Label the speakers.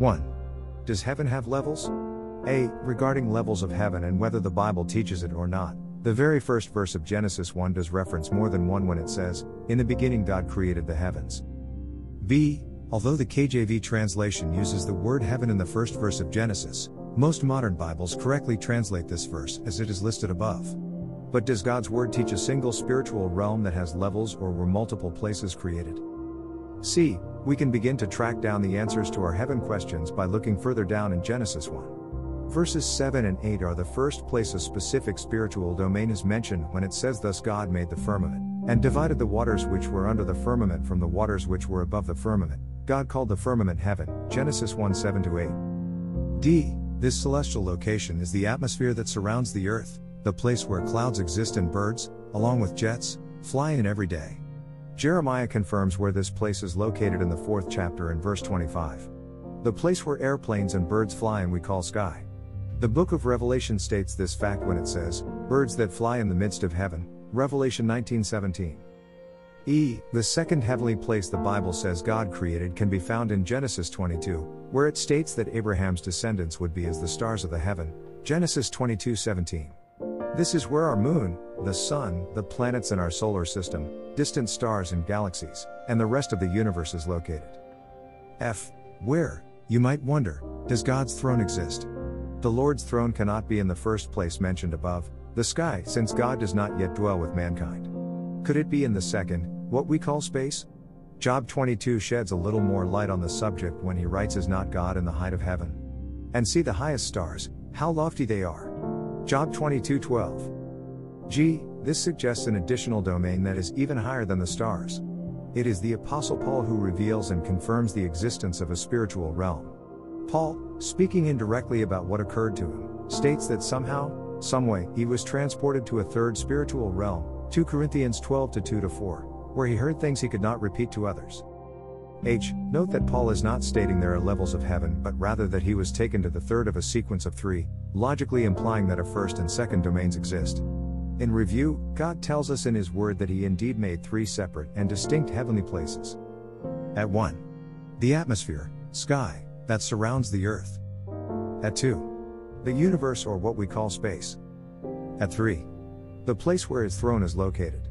Speaker 1: 1. Does heaven have levels? A. Regarding levels of heaven and whether the Bible teaches it or not. The very first verse of Genesis 1 does reference more than one when it says, In the beginning God created the heavens. B. Although the KJV translation uses the word heaven in the first verse of Genesis, most modern Bibles correctly translate this verse as it is listed above. But does God's word teach a single spiritual realm that has levels or were multiple places created? C. We can begin to track down the answers to our heaven questions by looking further down in Genesis 1. Verses 7 and 8 are the first place a specific spiritual domain is mentioned when it says, Thus God made the firmament, and divided the waters which were under the firmament from the waters which were above the firmament. God called the firmament heaven. Genesis 1 7 8. D. This celestial location is the atmosphere that surrounds the earth, the place where clouds exist and birds, along with jets, fly in every day. Jeremiah confirms where this place is located in the fourth chapter in verse 25. The place where airplanes and birds fly and we call sky. The book of Revelation states this fact when it says, Birds that fly in the midst of heaven, Revelation 19:17. E. The second heavenly place the Bible says God created can be found in Genesis 22, where it states that Abraham's descendants would be as the stars of the heaven, Genesis 22:17. This is where our moon, the sun, the planets in our solar system, distant stars and galaxies, and the rest of the universe is located. F. Where, you might wonder, does God's throne exist? The Lord's throne cannot be in the first place mentioned above, the sky, since God does not yet dwell with mankind. Could it be in the second, what we call space? Job 22 sheds a little more light on the subject when he writes, Is not God in the height of heaven? And see the highest stars, how lofty they are. Job 22:12. G. This suggests an additional domain that is even higher than the stars. It is the apostle Paul who reveals and confirms the existence of a spiritual realm. Paul, speaking indirectly about what occurred to him, states that somehow, someway, he was transported to a third spiritual realm, 2 Corinthians 12 2 4, where he heard things he could not repeat to others. H. Note that Paul is not stating there are levels of heaven, but rather that he was taken to the third of a sequence of three, logically implying that a first and second domains exist. In review, God tells us in His Word that He indeed made three separate and distinct heavenly places. At 1. The atmosphere, sky, that surrounds the earth. At 2. The universe or what we call space. At 3. The place where His throne is located.